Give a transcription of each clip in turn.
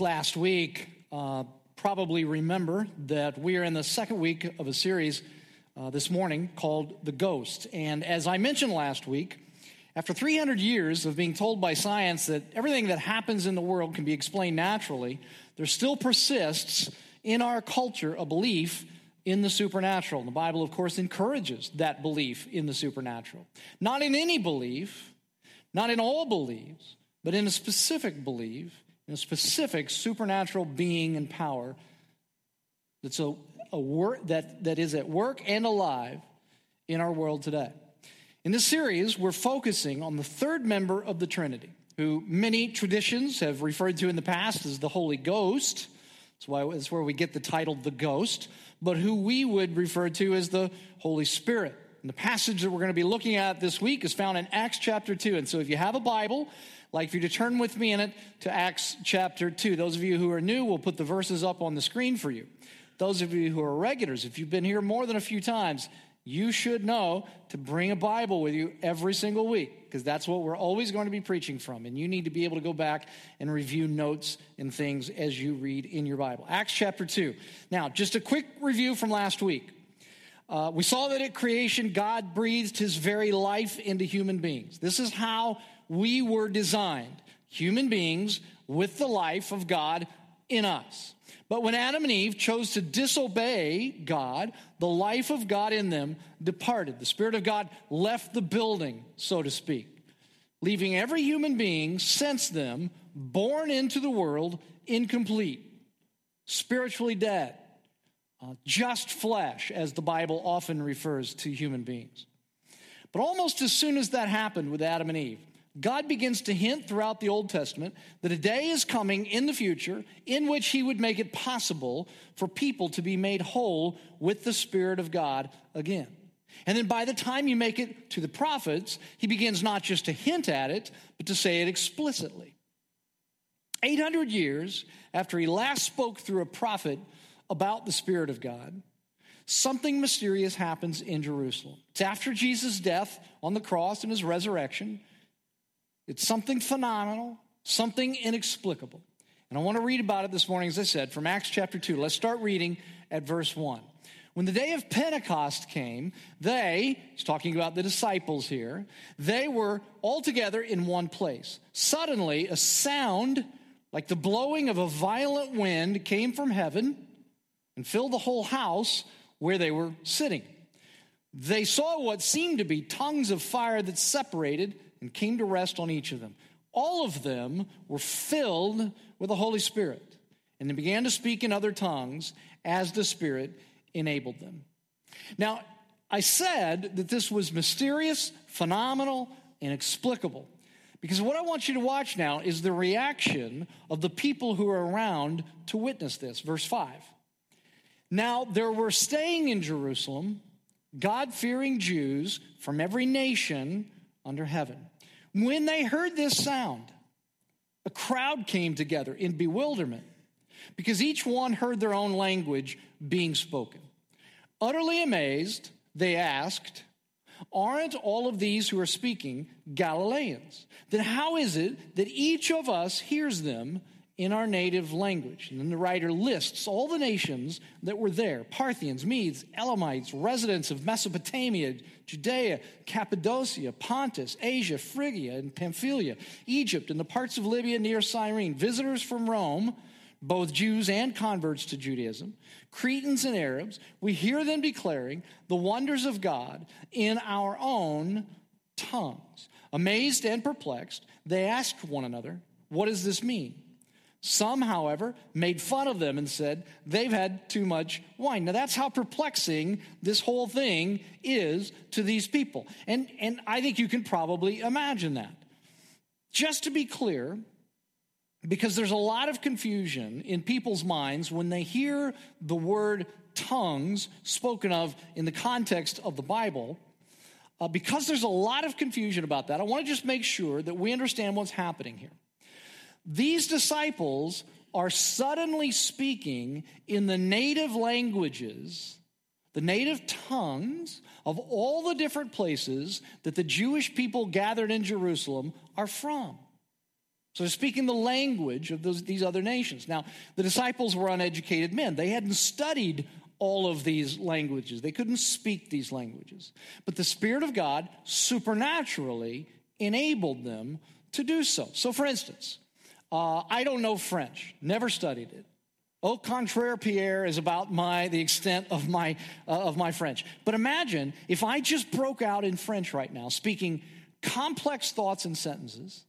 last week uh, probably remember that we are in the second week of a series uh, this morning called The Ghost. And as I mentioned last week, after 300 years of being told by science that everything that happens in the world can be explained naturally, there still persists in our culture a belief in the supernatural. And the Bible, of course, encourages that belief in the supernatural. Not in any belief, not in all beliefs, but in a specific belief a specific supernatural being and power that's a, a work that, that is at work and alive in our world today. In this series, we're focusing on the third member of the Trinity, who many traditions have referred to in the past as the Holy Ghost. That's why that's where we get the title the Ghost, but who we would refer to as the Holy Spirit. And the passage that we're going to be looking at this week is found in Acts chapter 2. And so if you have a Bible, like for you to turn with me in it to Acts chapter 2. Those of you who are new, we'll put the verses up on the screen for you. Those of you who are regulars, if you've been here more than a few times, you should know to bring a Bible with you every single week because that's what we're always going to be preaching from. And you need to be able to go back and review notes and things as you read in your Bible. Acts chapter 2. Now, just a quick review from last week. Uh, we saw that at creation, God breathed his very life into human beings. This is how we were designed human beings with the life of God in us. But when Adam and Eve chose to disobey God, the life of God in them departed. The Spirit of God left the building, so to speak, leaving every human being since them born into the world incomplete, spiritually dead, uh, just flesh, as the Bible often refers to human beings. But almost as soon as that happened with Adam and Eve, God begins to hint throughout the Old Testament that a day is coming in the future in which he would make it possible for people to be made whole with the Spirit of God again. And then by the time you make it to the prophets, he begins not just to hint at it, but to say it explicitly. 800 years after he last spoke through a prophet about the Spirit of God, something mysterious happens in Jerusalem. It's after Jesus' death on the cross and his resurrection. It's something phenomenal, something inexplicable. And I want to read about it this morning, as I said, from Acts chapter 2. Let's start reading at verse 1. When the day of Pentecost came, they, he's talking about the disciples here, they were all together in one place. Suddenly, a sound like the blowing of a violent wind came from heaven and filled the whole house where they were sitting. They saw what seemed to be tongues of fire that separated and came to rest on each of them. All of them were filled with the Holy Spirit, and they began to speak in other tongues as the Spirit enabled them. Now, I said that this was mysterious, phenomenal, inexplicable. Because what I want you to watch now is the reaction of the people who are around to witness this. Verse 5. Now, there were staying in Jerusalem God fearing Jews from every nation under heaven. When they heard this sound, a crowd came together in bewilderment because each one heard their own language being spoken. Utterly amazed, they asked, Aren't all of these who are speaking Galileans? Then how is it that each of us hears them in our native language. And then the writer lists all the nations that were there Parthians, Medes, Elamites, residents of Mesopotamia, Judea, Cappadocia, Pontus, Asia, Phrygia, and Pamphylia, Egypt, and the parts of Libya near Cyrene, visitors from Rome, both Jews and converts to Judaism, Cretans and Arabs. We hear them declaring the wonders of God in our own tongues. Amazed and perplexed, they asked one another, What does this mean? Some, however, made fun of them and said they've had too much wine. Now, that's how perplexing this whole thing is to these people. And, and I think you can probably imagine that. Just to be clear, because there's a lot of confusion in people's minds when they hear the word tongues spoken of in the context of the Bible. Uh, because there's a lot of confusion about that, I want to just make sure that we understand what's happening here. These disciples are suddenly speaking in the native languages, the native tongues of all the different places that the Jewish people gathered in Jerusalem are from. So they're speaking the language of those, these other nations. Now, the disciples were uneducated men. They hadn't studied all of these languages, they couldn't speak these languages. But the Spirit of God supernaturally enabled them to do so. So, for instance, uh, I don't know French, never studied it. Au contraire, Pierre is about my the extent of my uh, of my French. But imagine if I just broke out in French right now, speaking complex thoughts and sentences,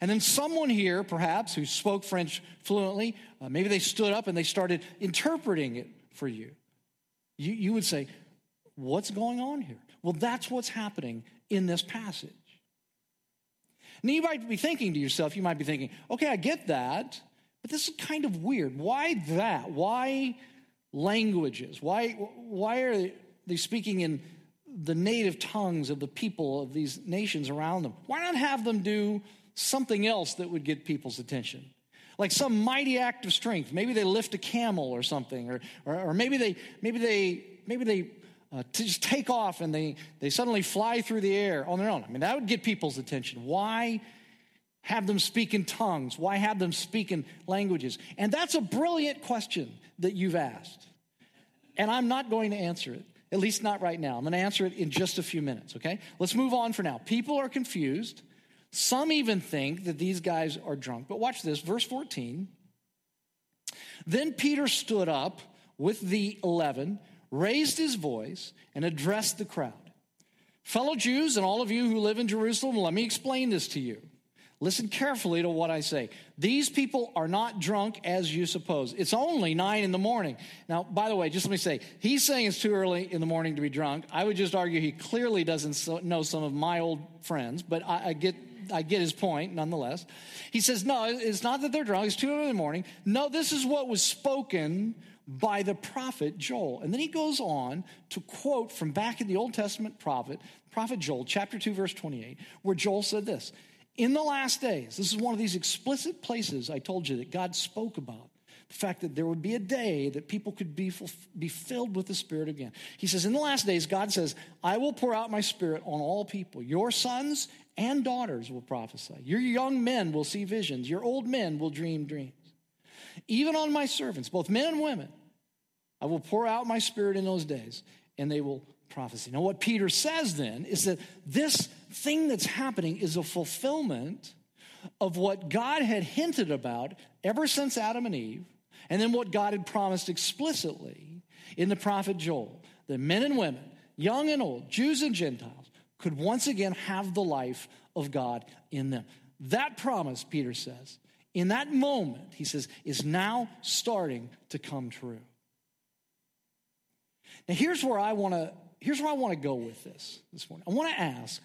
and then someone here, perhaps, who spoke French fluently, uh, maybe they stood up and they started interpreting it for you. you. You would say, What's going on here? Well, that's what's happening in this passage. And you might be thinking to yourself, you might be thinking, okay, I get that. But this is kind of weird. Why that? Why languages? Why, why are they speaking in the native tongues of the people of these nations around them? Why not have them do something else that would get people's attention? Like some mighty act of strength. Maybe they lift a camel or something, or, or, or maybe they, maybe they, maybe they uh, just take off and they, they suddenly fly through the air on their own. I mean, that would get people's attention. Why have them speak in tongues? Why have them speak in languages? And that's a brilliant question that you've asked. And I'm not going to answer it, at least not right now. I'm going to answer it in just a few minutes, okay? Let's move on for now. People are confused. Some even think that these guys are drunk. But watch this, verse 14. Then Peter stood up with the eleven, raised his voice, and addressed the crowd. Fellow Jews and all of you who live in Jerusalem, let me explain this to you. Listen carefully to what I say. These people are not drunk as you suppose. It's only nine in the morning. Now, by the way, just let me say, he's saying it's too early in the morning to be drunk. I would just argue he clearly doesn't know some of my old friends, but I, I get I get his point nonetheless. He says, No, it's not that they're drunk, it's too early in the morning. No, this is what was spoken by the prophet Joel. And then he goes on to quote from back in the Old Testament prophet, prophet Joel, chapter 2, verse 28, where Joel said this in the last days, this is one of these explicit places I told you that God spoke about. The fact that there would be a day that people could be, be filled with the Spirit again. He says, In the last days, God says, I will pour out my Spirit on all people. Your sons and daughters will prophesy. Your young men will see visions. Your old men will dream dreams. Even on my servants, both men and women, I will pour out my Spirit in those days, and they will prophesy. Now, what Peter says then is that this thing that's happening is a fulfillment of what God had hinted about ever since Adam and Eve, and then what God had promised explicitly in the prophet Joel that men and women, young and old, Jews and Gentiles, could once again have the life of God in them. That promise, Peter says, in that moment, he says, is now starting to come true. Now, here's where I want to here's where I want to go with this this morning. I want to ask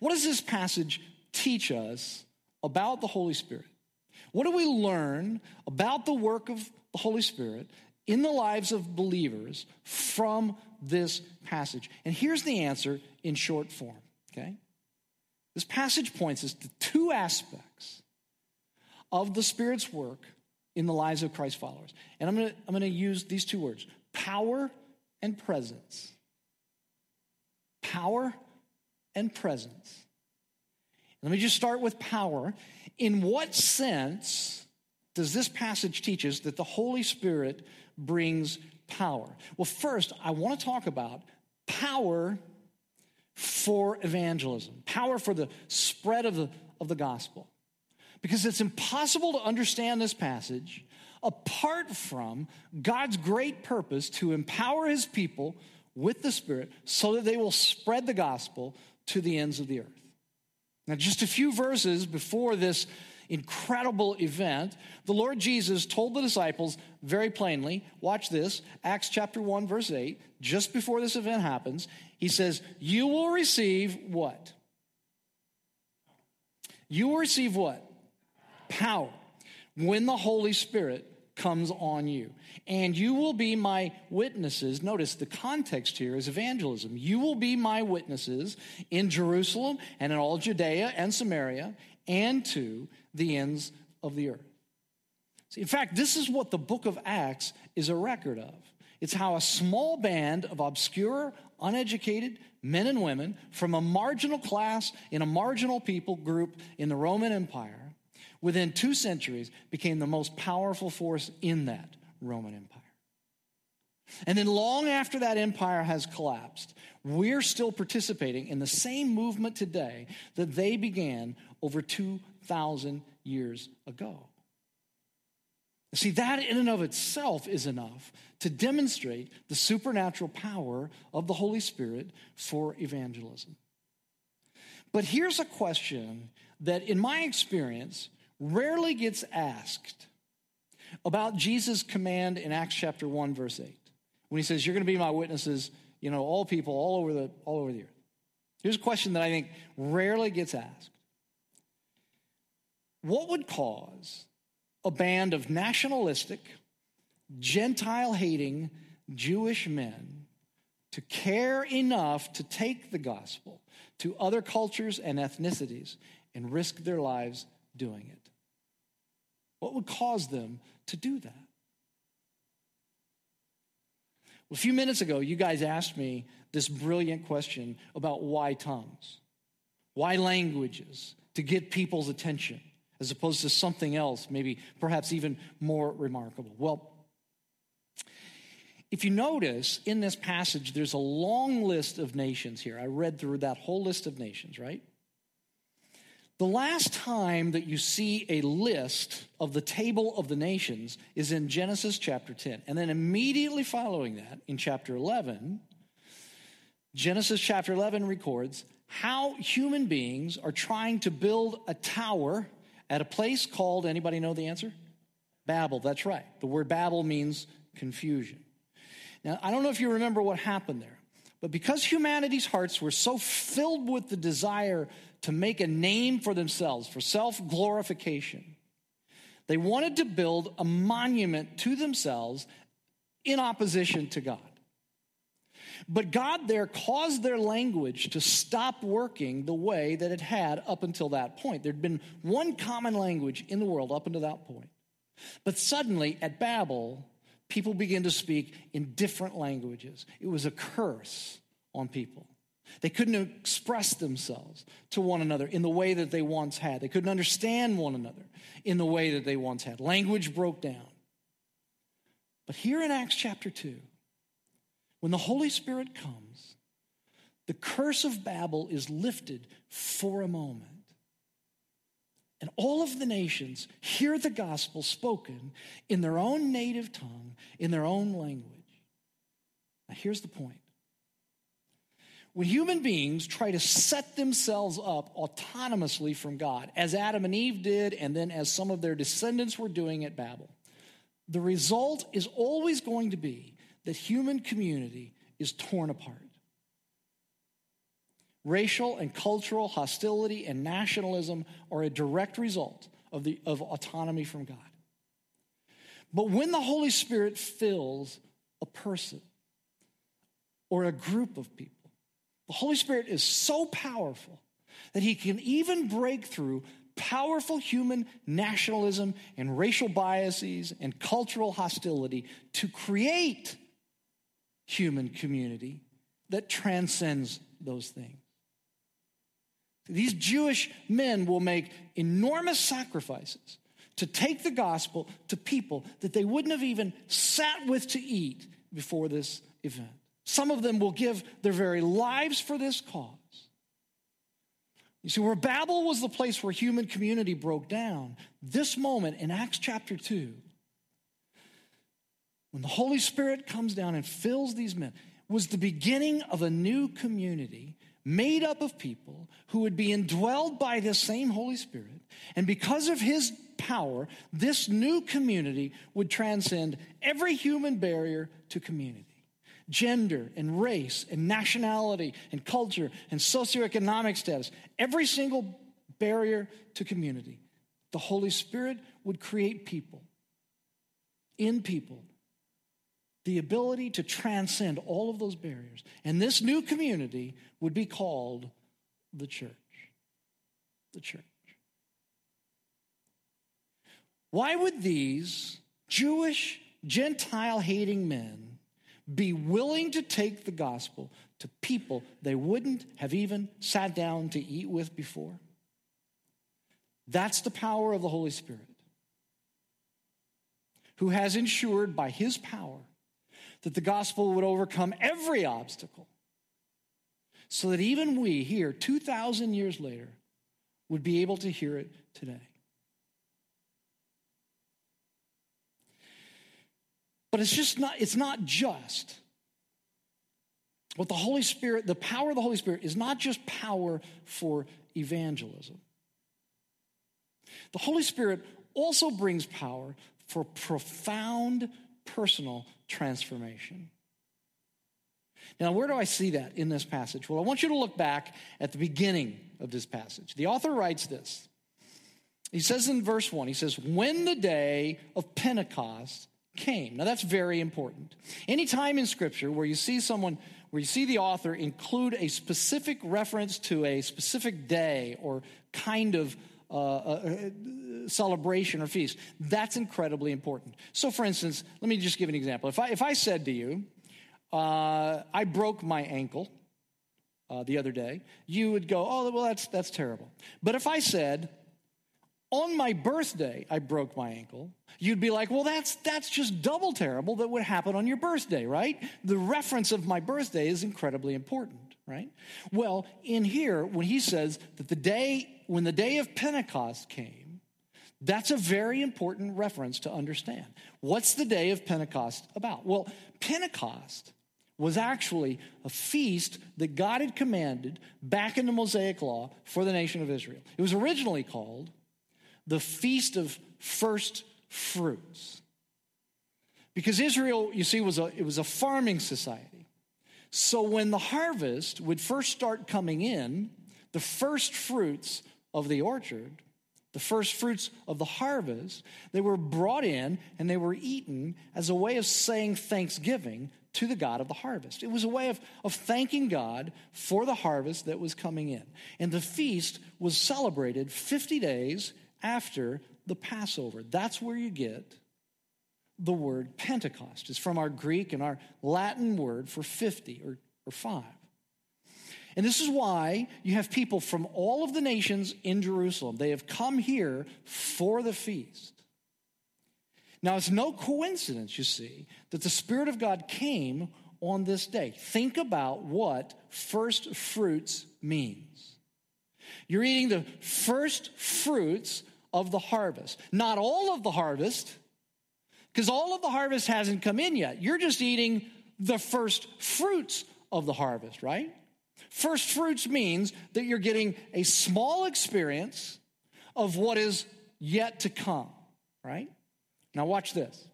what does this passage teach us about the Holy Spirit? What do we learn about the work of the Holy Spirit in the lives of believers from this passage? And here's the answer in short form, okay? This passage points us to two aspects of the Spirit's work in the lives of Christ followers. And I'm going to I'm going to use these two words power and presence. Power and presence. Let me just start with power. In what sense does this passage teach us that the Holy Spirit brings power? Well, first, I want to talk about power for evangelism, power for the spread of the, of the gospel. Because it's impossible to understand this passage apart from God's great purpose to empower his people with the Spirit so that they will spread the gospel to the ends of the earth. Now, just a few verses before this incredible event, the Lord Jesus told the disciples very plainly, watch this, Acts chapter 1, verse 8, just before this event happens, he says, You will receive what? You will receive what? Power. When the Holy Spirit comes on you. And you will be my witnesses. Notice the context here is evangelism. You will be my witnesses in Jerusalem and in all Judea and Samaria and to the ends of the earth. See, in fact, this is what the book of Acts is a record of. It's how a small band of obscure, uneducated men and women from a marginal class in a marginal people group in the Roman Empire, within two centuries became the most powerful force in that Roman Empire. And then, long after that empire has collapsed, we're still participating in the same movement today that they began over 2,000 years ago. See, that in and of itself is enough to demonstrate the supernatural power of the Holy Spirit for evangelism. But here's a question that, in my experience, rarely gets asked about Jesus' command in Acts chapter 1, verse 8, when he says, You're going to be my witnesses, you know, all people all over the, all over the earth. Here's a question that I think rarely gets asked What would cause a band of nationalistic, Gentile hating Jewish men to care enough to take the gospel to other cultures and ethnicities and risk their lives doing it? What would cause them to do that? Well, a few minutes ago, you guys asked me this brilliant question about why tongues, why languages, to get people's attention as opposed to something else, maybe perhaps even more remarkable? Well, if you notice in this passage, there's a long list of nations here. I read through that whole list of nations, right? The last time that you see a list of the table of the nations is in Genesis chapter 10. And then immediately following that, in chapter 11, Genesis chapter 11 records how human beings are trying to build a tower at a place called, anybody know the answer? Babel, that's right. The word Babel means confusion. Now, I don't know if you remember what happened there, but because humanity's hearts were so filled with the desire to make a name for themselves, for self glorification, they wanted to build a monument to themselves in opposition to God. But God there caused their language to stop working the way that it had up until that point. There'd been one common language in the world up until that point. But suddenly at Babel, people began to speak in different languages. It was a curse on people. They couldn't express themselves to one another in the way that they once had. They couldn't understand one another in the way that they once had. Language broke down. But here in Acts chapter 2, when the Holy Spirit comes, the curse of Babel is lifted for a moment. And all of the nations hear the gospel spoken in their own native tongue, in their own language. Now, here's the point. When human beings try to set themselves up autonomously from God, as Adam and Eve did, and then as some of their descendants were doing at Babel, the result is always going to be that human community is torn apart. Racial and cultural hostility and nationalism are a direct result of, the, of autonomy from God. But when the Holy Spirit fills a person or a group of people, the Holy Spirit is so powerful that he can even break through powerful human nationalism and racial biases and cultural hostility to create human community that transcends those things. These Jewish men will make enormous sacrifices to take the gospel to people that they wouldn't have even sat with to eat before this event. Some of them will give their very lives for this cause. You see, where Babel was the place where human community broke down, this moment in Acts chapter 2 when the Holy Spirit comes down and fills these men, was the beginning of a new community made up of people who would be indwelled by this same Holy Spirit. And because of his power, this new community would transcend every human barrier to community gender and race and nationality and culture and socioeconomic status, every single barrier to community. The Holy Spirit would create people in people the ability to transcend all of those barriers. And this new community would be called the church. The church. Why would these Jewish, Gentile hating men be willing to take the gospel to people they wouldn't have even sat down to eat with before. That's the power of the Holy Spirit, who has ensured by his power that the gospel would overcome every obstacle, so that even we here, 2,000 years later, would be able to hear it today. But it's just not, it's not just. What the Holy Spirit, the power of the Holy Spirit is not just power for evangelism. The Holy Spirit also brings power for profound personal transformation. Now, where do I see that in this passage? Well, I want you to look back at the beginning of this passage. The author writes this. He says in verse 1, he says, When the day of Pentecost came. Now, that's very important. Anytime in Scripture where you see someone, where you see the author include a specific reference to a specific day or kind of uh, uh, celebration or feast. That's incredibly important. So, for instance, let me just give an example. If I, if I said to you, uh, I broke my ankle uh, the other day, you would go, oh, well, that's, that's terrible. But if I said, on my birthday, I broke my ankle, you'd be like, well, that's, that's just double terrible that would happen on your birthday, right? The reference of my birthday is incredibly important, right? Well, in here, when he says that the day, when the day of Pentecost came, that's a very important reference to understand. What's the day of Pentecost about? Well, Pentecost was actually a feast that God had commanded back in the Mosaic Law for the nation of Israel. It was originally called the Feast of First Fruits. Because Israel, you see, was a, it was a farming society. So when the harvest would first start coming in, the first fruits of the orchard, the first fruits of the harvest, they were brought in and they were eaten as a way of saying thanksgiving to the God of the harvest. It was a way of, of thanking God for the harvest that was coming in. And the feast was celebrated 50 days after the Passover. That's where you get the word Pentecost. It's from our Greek and our Latin word for 50 or, or five. And this is why you have people from all of the nations in Jerusalem. They have come here for the feast. Now, it's no coincidence, you see, that the Spirit of God came on this day. Think about what first fruits means. You're eating the first fruits of the harvest. Not all of the harvest, because all of the harvest hasn't come in yet. You're just eating the first fruits of the harvest, right? First fruits means that you're getting a small experience of what is yet to come, right? Now, watch this.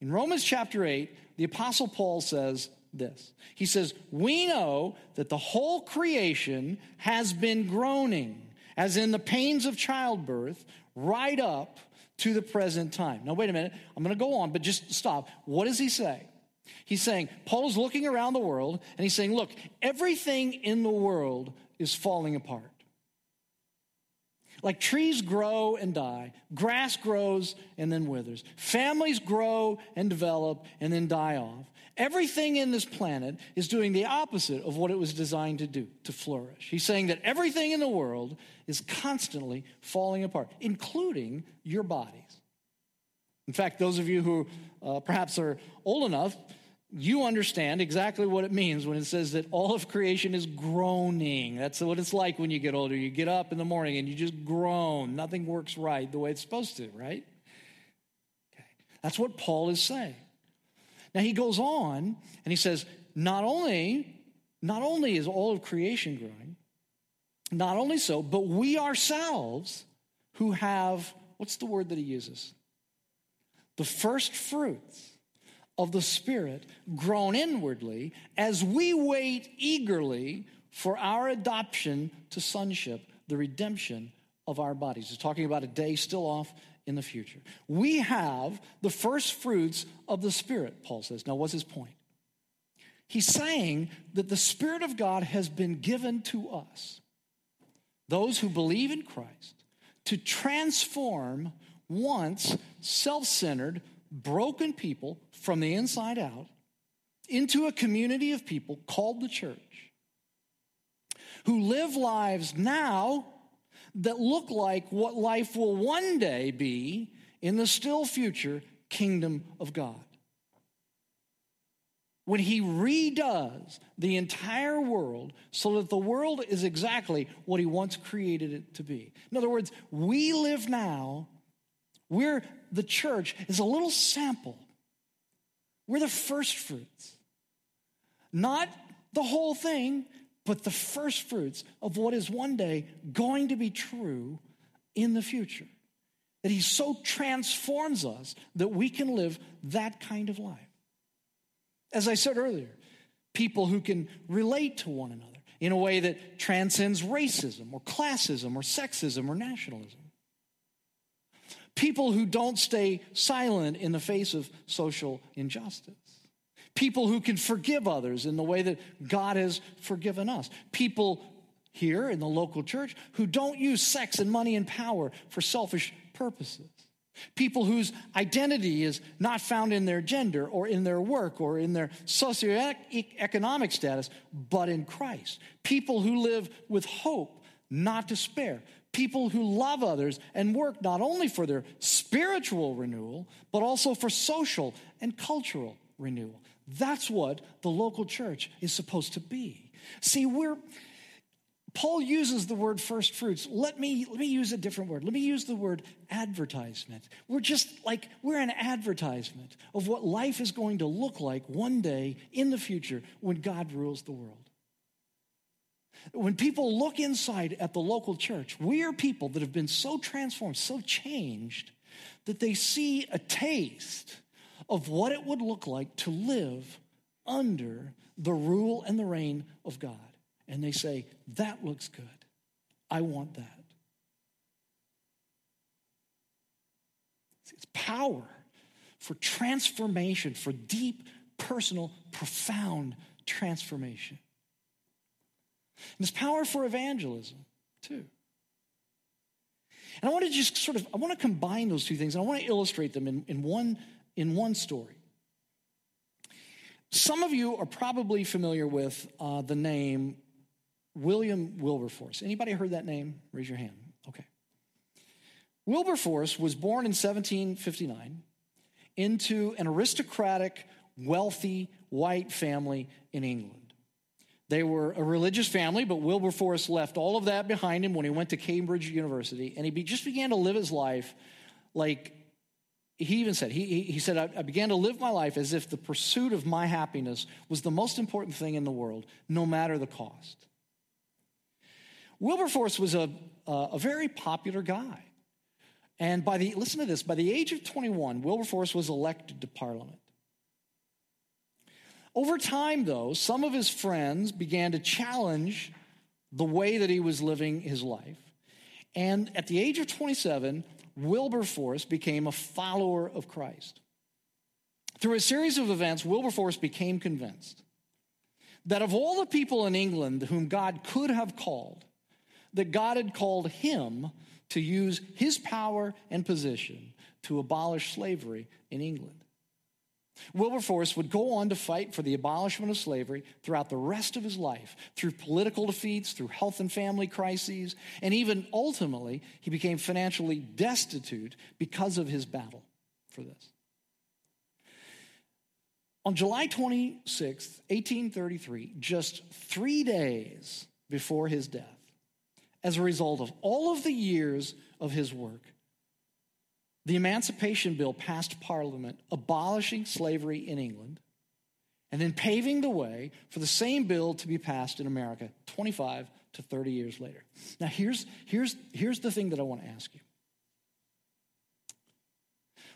In Romans chapter 8, the Apostle Paul says this He says, We know that the whole creation has been groaning, as in the pains of childbirth right up to the present time. Now, wait a minute. I'm going to go on, but just stop. What does he say? He's saying, Paul's looking around the world and he's saying, look, everything in the world is falling apart. Like trees grow and die, grass grows and then withers, families grow and develop and then die off. Everything in this planet is doing the opposite of what it was designed to do, to flourish. He's saying that everything in the world is constantly falling apart, including your bodies. In fact, those of you who uh, perhaps are old enough, you understand exactly what it means when it says that all of creation is groaning. That's what it's like when you get older. You get up in the morning and you just groan. Nothing works right the way it's supposed to, right? Okay. That's what Paul is saying. Now he goes on and he says, not only, not only is all of creation growing, not only so, but we ourselves who have, what's the word that he uses? The first fruits of the Spirit groan inwardly as we wait eagerly for our adoption to sonship, the redemption of our bodies. He's talking about a day still off in the future. We have the first fruits of the Spirit, Paul says. Now, what's his point? He's saying that the Spirit of God has been given to us, those who believe in Christ, to transform once self centered, broken people from the inside out into a community of people called the church who live lives now that look like what life will one day be in the still future kingdom of God. When he redoes the entire world so that the world is exactly what he once created it to be. In other words, we live now, we're the church is a little sample. We're the first fruits. Not the whole thing, but the first fruits of what is one day going to be true in the future. That He so transforms us that we can live that kind of life. As I said earlier, people who can relate to one another in a way that transcends racism or classism or sexism or nationalism. People who don't stay silent in the face of social injustice people who can forgive others in the way that God has forgiven us, people here in the local church who don't use sex and money and power for selfish purposes. People whose identity is not found in their gender or in their work or in their socioeconomic status, but in Christ. People who live with hope, not despair. People who love others and work not only for their spiritual renewal, but also for social and cultural renewal. That's what the local church is supposed to be. See, we're Paul uses the word first fruits. Let me let me use a different word. Let me use the word advertisement. We're just like we're an advertisement of what life is going to look like one day in the future when God rules the world. When people look inside at the local church, we are people that have been so transformed, so changed that they see a taste of what it would look like to live under the rule and the reign of God. And they say, That looks good. I want that. It's power for transformation, for deep, personal, profound transformation. And it's power for evangelism, too. And I want to just sort of, I want to combine those two things. And I want to illustrate them in, in one in one story. Some of you are probably familiar with uh, the name William Wilberforce. Anybody heard that name? Raise your hand. Okay. Wilberforce was born in 1759 into an aristocratic, wealthy, white family in England. They were a religious family, but Wilberforce left all of that behind him when he went to Cambridge University, and he be, just began to live his life like he even said, he, he said, I, I began to live my life as if the pursuit of my happiness was the most important thing in the world, no matter the cost. Wilberforce was a, a very popular guy. And by the, listen to this, by the age of 21, Wilberforce was elected to parliament. Over time, though, some of his friends began to challenge the way that he was living his life. And at the age of 27, Wilberforce became a follower of Christ. Through a series of events, Wilberforce became convinced that of all the people in England whom God could have called, that God had called him to use his power and position to abolish slavery in England. Wilberforce would go on to fight for the abolishment of slavery throughout the rest of his life, through political defeats, through health and family crises, and even ultimately, he became financially destitute because of his battle for this. On July 26, 1833, just three days before his death, as a result of all of the years of his work, the Emancipation Bill passed Parliament abolishing slavery in England and then paving the way for the same bill to be passed in America 25 to 30 years later. Now, here's, here's, here's the thing that I want to ask you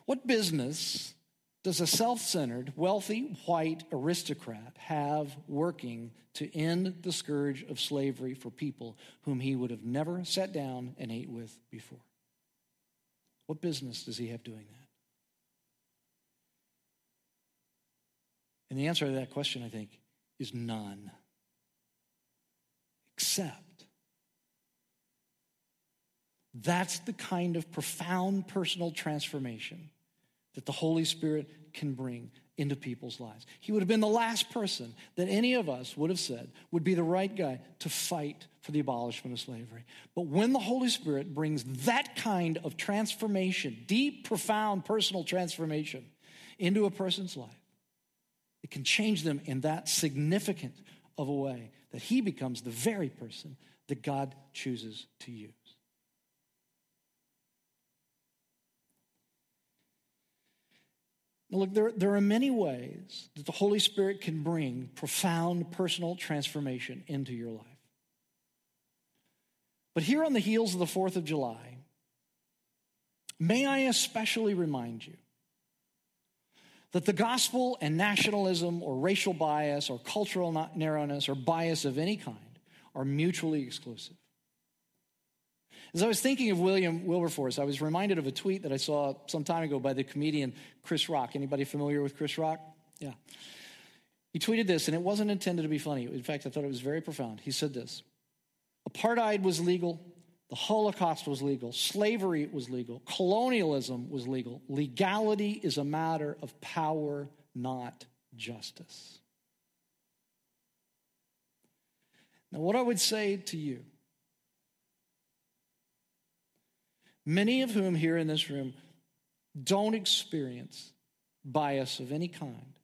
What business does a self centered, wealthy, white aristocrat have working to end the scourge of slavery for people whom he would have never sat down and ate with before? What business does he have doing that? And the answer to that question, I think, is none. Except that's the kind of profound personal transformation that the Holy Spirit can bring into people's lives. He would have been the last person that any of us would have said would be the right guy to fight for the abolishment of slavery. But when the Holy Spirit brings that kind of transformation, deep, profound personal transformation into a person's life, it can change them in that significant of a way that he becomes the very person that God chooses to use. Now, look, there, there are many ways that the Holy Spirit can bring profound personal transformation into your life. But here on the heels of the 4th of July, may I especially remind you that the gospel and nationalism or racial bias or cultural narrowness or bias of any kind are mutually exclusive. As I was thinking of William Wilberforce, I was reminded of a tweet that I saw some time ago by the comedian Chris Rock. Anybody familiar with Chris Rock? Yeah. He tweeted this, and it wasn't intended to be funny. In fact, I thought it was very profound. He said this Apartheid was legal, the Holocaust was legal, slavery was legal, colonialism was legal. Legality is a matter of power, not justice. Now, what I would say to you many of whom here in this room don't experience bias of any kind.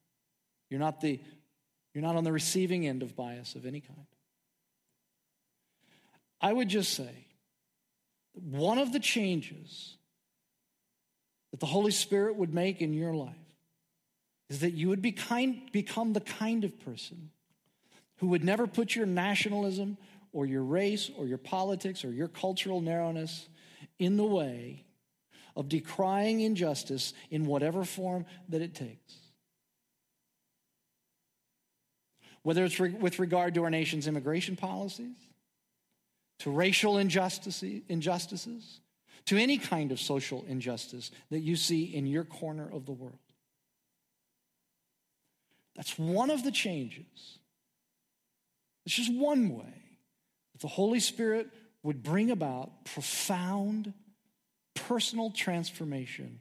You're not, the, you're not on the receiving end of bias of any kind. I would just say one of the changes that the Holy Spirit would make in your life is that you would be kind, become the kind of person who would never put your nationalism or your race or your politics or your cultural narrowness in the way of decrying injustice in whatever form that it takes. Whether it's re- with regard to our nation's immigration policies, to racial injustices, injustices, to any kind of social injustice that you see in your corner of the world. That's one of the changes. It's just one way that the Holy Spirit would bring about profound personal transformation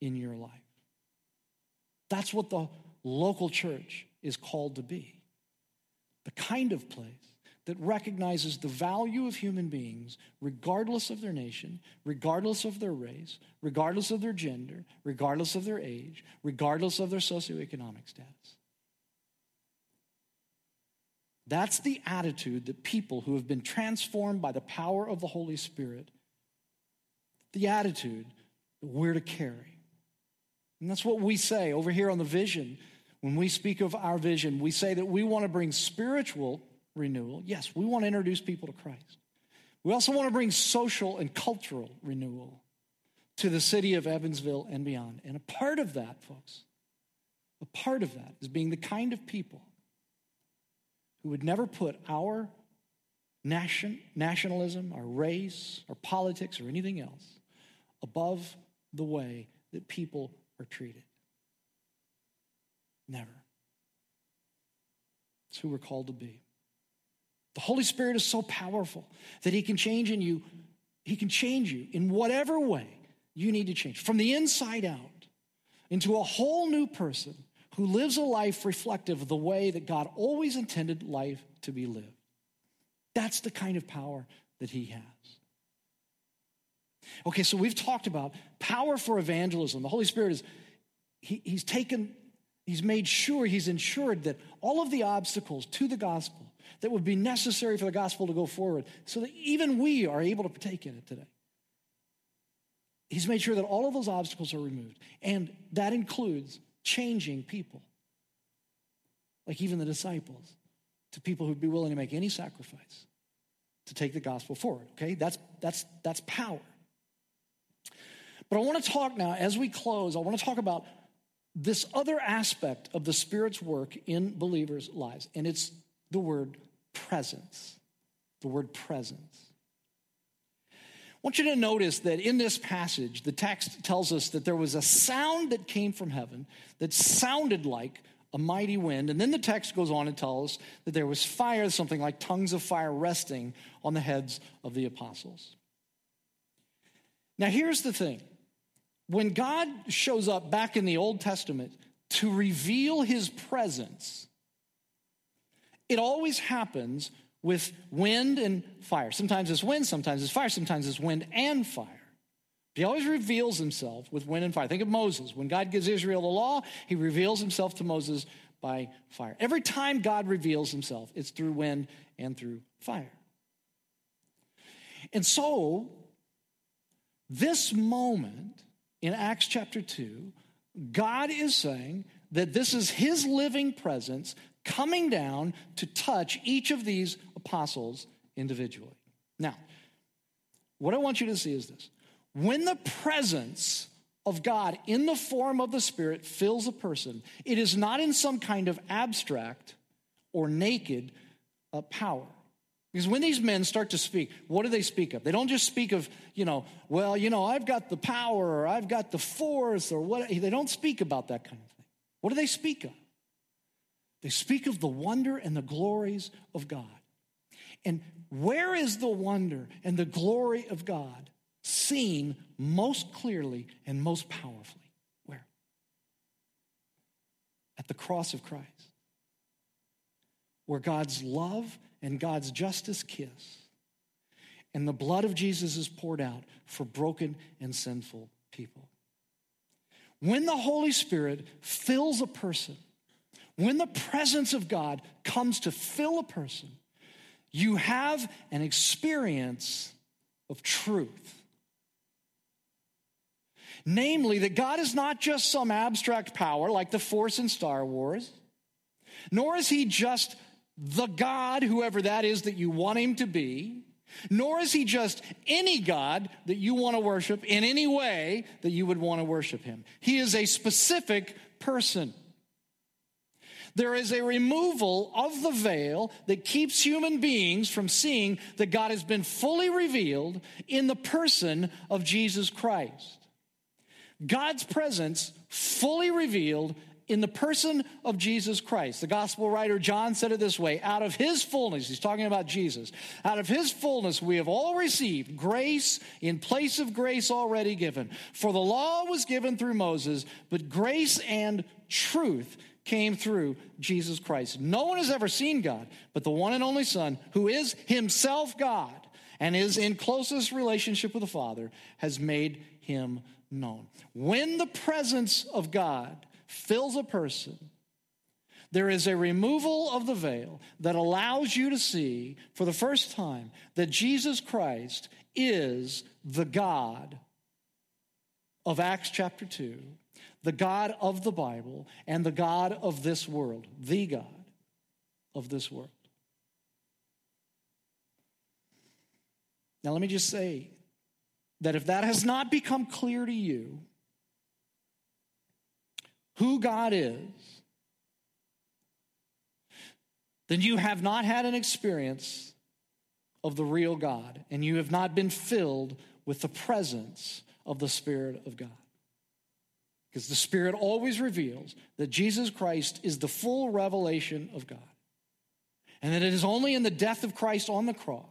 in your life. That's what the local church is called to be the kind of place that recognizes the value of human beings, regardless of their nation, regardless of their race, regardless of their gender, regardless of their age, regardless of their socioeconomic status. That's the attitude that people who have been transformed by the power of the Holy Spirit, the attitude that we're to carry. And that's what we say over here on the vision. When we speak of our vision, we say that we want to bring spiritual renewal. Yes, we want to introduce people to Christ. We also want to bring social and cultural renewal to the city of Evansville and beyond. And a part of that, folks, a part of that is being the kind of people who would never put our nation, nationalism, our race, our politics, or anything else above the way that people are treated. Never. It's who we're called to be. The Holy Spirit is so powerful that He can change in you, He can change you in whatever way you need to change, from the inside out into a whole new person who lives a life reflective of the way that God always intended life to be lived. That's the kind of power that he has. Okay, so we've talked about power for evangelism. The Holy Spirit is, he, he's taken, he's made sure, he's ensured that all of the obstacles to the gospel that would be necessary for the gospel to go forward, so that even we are able to partake in it today. He's made sure that all of those obstacles are removed. And that includes changing people, like even the disciples, to people who'd be willing to make any sacrifice to take the gospel forward. Okay, that's that's that's power. But I want to talk now, as we close, I want to talk about this other aspect of the Spirit's work in believers' lives, and it's the word presence. The word presence. I want you to notice that in this passage, the text tells us that there was a sound that came from heaven that sounded like a mighty wind. And then the text goes on and tells us that there was fire, something like tongues of fire resting on the heads of the apostles. Now, here's the thing when God shows up back in the Old Testament to reveal his presence, it always happens with wind and fire. Sometimes it's wind, sometimes it's fire, sometimes it's wind and fire. He always reveals himself with wind and fire. Think of Moses. When God gives Israel the law, he reveals himself to Moses by fire. Every time God reveals himself, it's through wind and through fire. And so, this moment in Acts chapter 2, God is saying that this is his living presence coming down to touch each of these apostles individually. Now, what I want you to see is this when the presence of God in the form of the Spirit fills a person, it is not in some kind of abstract or naked uh, power. Because when these men start to speak, what do they speak of? They don't just speak of, you know, well, you know, I've got the power or I've got the force or what. They don't speak about that kind of thing. What do they speak of? They speak of the wonder and the glories of God. And where is the wonder and the glory of God seen most clearly and most powerfully? Where? At the cross of Christ, where God's love and God's justice kiss, and the blood of Jesus is poured out for broken and sinful people. When the Holy Spirit fills a person, when the presence of God comes to fill a person, you have an experience of truth. Namely, that God is not just some abstract power like the Force in Star Wars, nor is He just the God, whoever that is that you want Him to be, nor is He just any God that you want to worship in any way that you would want to worship Him. He is a specific person. There is a removal of the veil that keeps human beings from seeing that God has been fully revealed in the person of Jesus Christ. God's presence fully revealed in the person of Jesus Christ. The gospel writer John said it this way out of his fullness, he's talking about Jesus, out of his fullness we have all received grace in place of grace already given. For the law was given through Moses, but grace and truth came through Jesus Christ. No one has ever seen God, but the one and only Son, who is himself God and is in closest relationship with the Father, has made him known. When the presence of God fills a person, there is a removal of the veil that allows you to see for the first time that Jesus Christ is the God of Acts chapter 2 the God of the Bible and the God of this world, the God of this world. Now, let me just say that if that has not become clear to you, who God is, then you have not had an experience of the real God, and you have not been filled with the presence of the Spirit of God. Because the Spirit always reveals that Jesus Christ is the full revelation of God. And that it is only in the death of Christ on the cross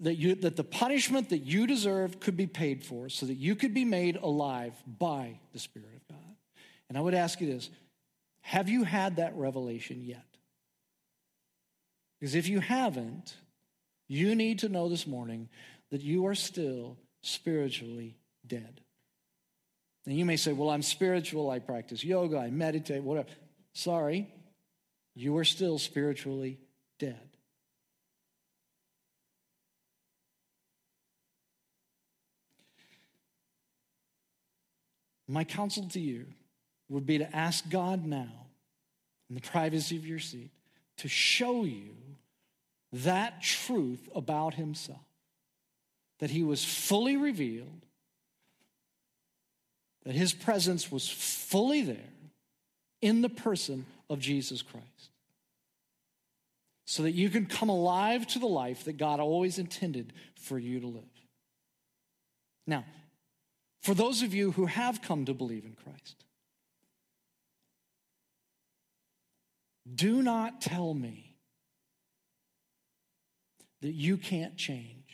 that, you, that the punishment that you deserved could be paid for so that you could be made alive by the Spirit of God. And I would ask you this have you had that revelation yet? Because if you haven't, you need to know this morning that you are still spiritually dead. And you may say, Well, I'm spiritual, I practice yoga, I meditate, whatever. Sorry, you are still spiritually dead. My counsel to you would be to ask God now, in the privacy of your seat, to show you that truth about Himself, that He was fully revealed that his presence was fully there in the person of Jesus Christ. So that you can come alive to the life that God always intended for you to live. Now, for those of you who have come to believe in Christ, do not tell me that you can't change.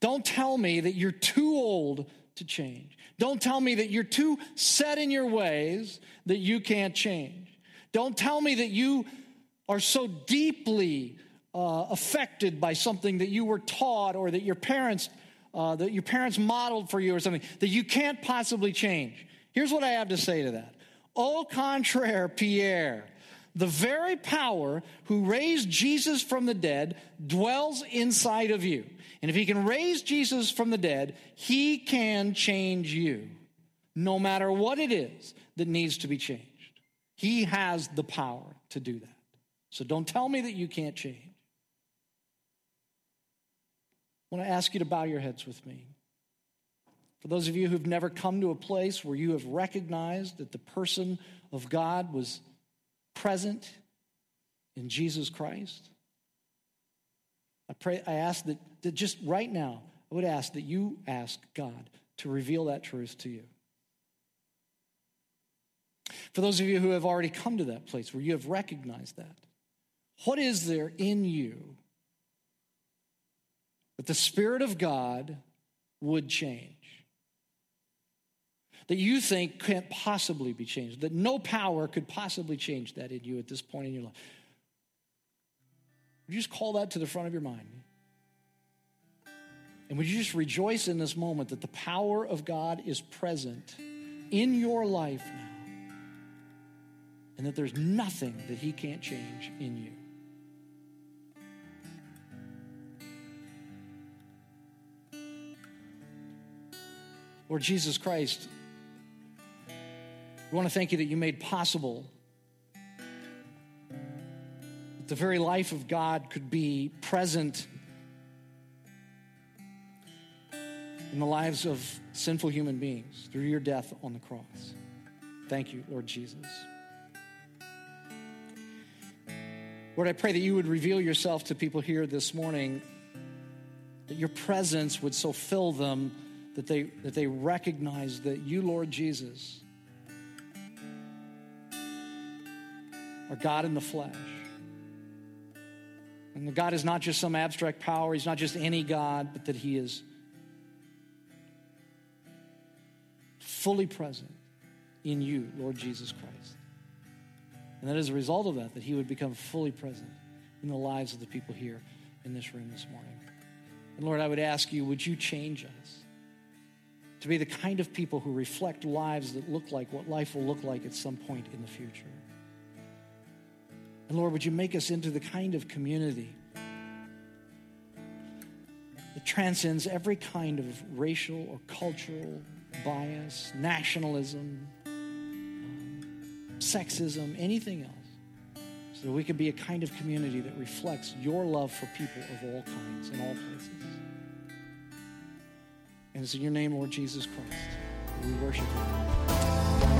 Don't tell me that you're too old to change. Don't tell me that you're too set in your ways that you can't change. Don't tell me that you are so deeply uh, affected by something that you were taught or that your parents uh, that your parents modeled for you or something that you can't possibly change. Here's what I have to say to that. Au contraire, Pierre, the very power who raised Jesus from the dead dwells inside of you. And if he can raise Jesus from the dead, he can change you, no matter what it is that needs to be changed. He has the power to do that. So don't tell me that you can't change. I want to ask you to bow your heads with me. For those of you who've never come to a place where you have recognized that the person of God was present in Jesus Christ, I pray, I ask that, that just right now, I would ask that you ask God to reveal that truth to you. For those of you who have already come to that place where you have recognized that, what is there in you that the Spirit of God would change? That you think can't possibly be changed, that no power could possibly change that in you at this point in your life. Would you just call that to the front of your mind? And would you just rejoice in this moment that the power of God is present in your life now? And that there's nothing that He can't change in you. Lord Jesus Christ, we want to thank you that you made possible that the very life of God could be present in the lives of sinful human beings through your death on the cross. Thank you, Lord Jesus. Lord, I pray that you would reveal yourself to people here this morning, that your presence would so fill them that they, that they recognize that you, Lord Jesus, are God in the flesh and God is not just some abstract power, He's not just any God, but that He is fully present in you, Lord Jesus Christ. And that as a result of that, that He would become fully present in the lives of the people here in this room this morning. And Lord, I would ask you, would you change us to be the kind of people who reflect lives that look like what life will look like at some point in the future? And Lord, would you make us into the kind of community that transcends every kind of racial or cultural bias, nationalism, um, sexism, anything else, so that we can be a kind of community that reflects your love for people of all kinds in all places. And it's in your name, Lord Jesus Christ, we worship you.